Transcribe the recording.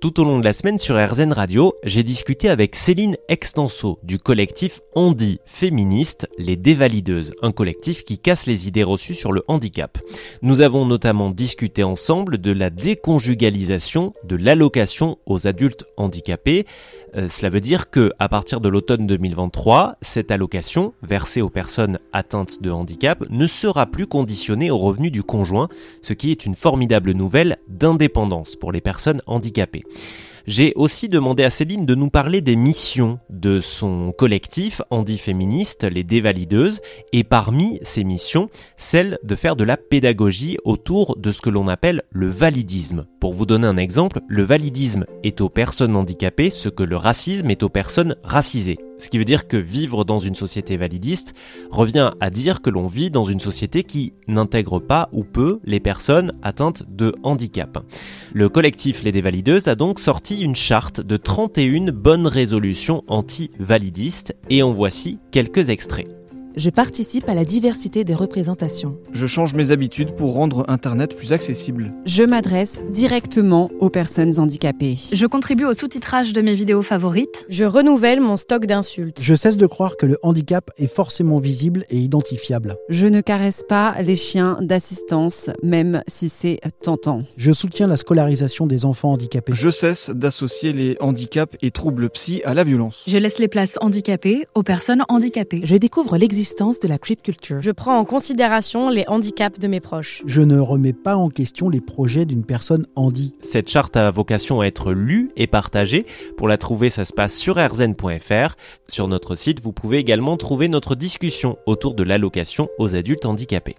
Tout au long de la semaine sur RZN Radio, j'ai discuté avec Céline Extenso du collectif Handi Féministe, les Dévalideuses, un collectif qui casse les idées reçues sur le handicap. Nous avons notamment discuté ensemble de la déconjugalisation de l'allocation aux adultes handicapés. Euh, cela veut dire que à partir de l'automne 2023, cette allocation versée aux personnes atteintes de handicap ne sera plus conditionnée au revenu du conjoint, ce qui est une formidable nouvelle d'indépendance pour les personnes handicapées. J'ai aussi demandé à Céline de nous parler des missions de son collectif Handi-Féministe, les Dévalideuses, et parmi ces missions, celle de faire de la pédagogie autour de ce que l'on appelle le validisme. Pour vous donner un exemple, le validisme est aux personnes handicapées ce que le racisme est aux personnes racisées. Ce qui veut dire que vivre dans une société validiste revient à dire que l'on vit dans une société qui n'intègre pas ou peu les personnes atteintes de handicap. Le collectif Les Dévalideuses a donc sorti une charte de 31 bonnes résolutions anti-validistes et en voici quelques extraits. Je participe à la diversité des représentations. Je change mes habitudes pour rendre Internet plus accessible. Je m'adresse directement aux personnes handicapées. Je contribue au sous-titrage de mes vidéos favorites. Je renouvelle mon stock d'insultes. Je cesse de croire que le handicap est forcément visible et identifiable. Je ne caresse pas les chiens d'assistance, même si c'est tentant. Je soutiens la scolarisation des enfants handicapés. Je cesse d'associer les handicaps et troubles psy à la violence. Je laisse les places handicapées aux personnes handicapées. Je découvre l'existence de la creep culture. Je prends en considération les handicaps de mes proches. Je ne remets pas en question les projets d'une personne handi. Cette charte a vocation à être lue et partagée. Pour la trouver, ça se passe sur rzn.fr. Sur notre site, vous pouvez également trouver notre discussion autour de l'allocation aux adultes handicapés.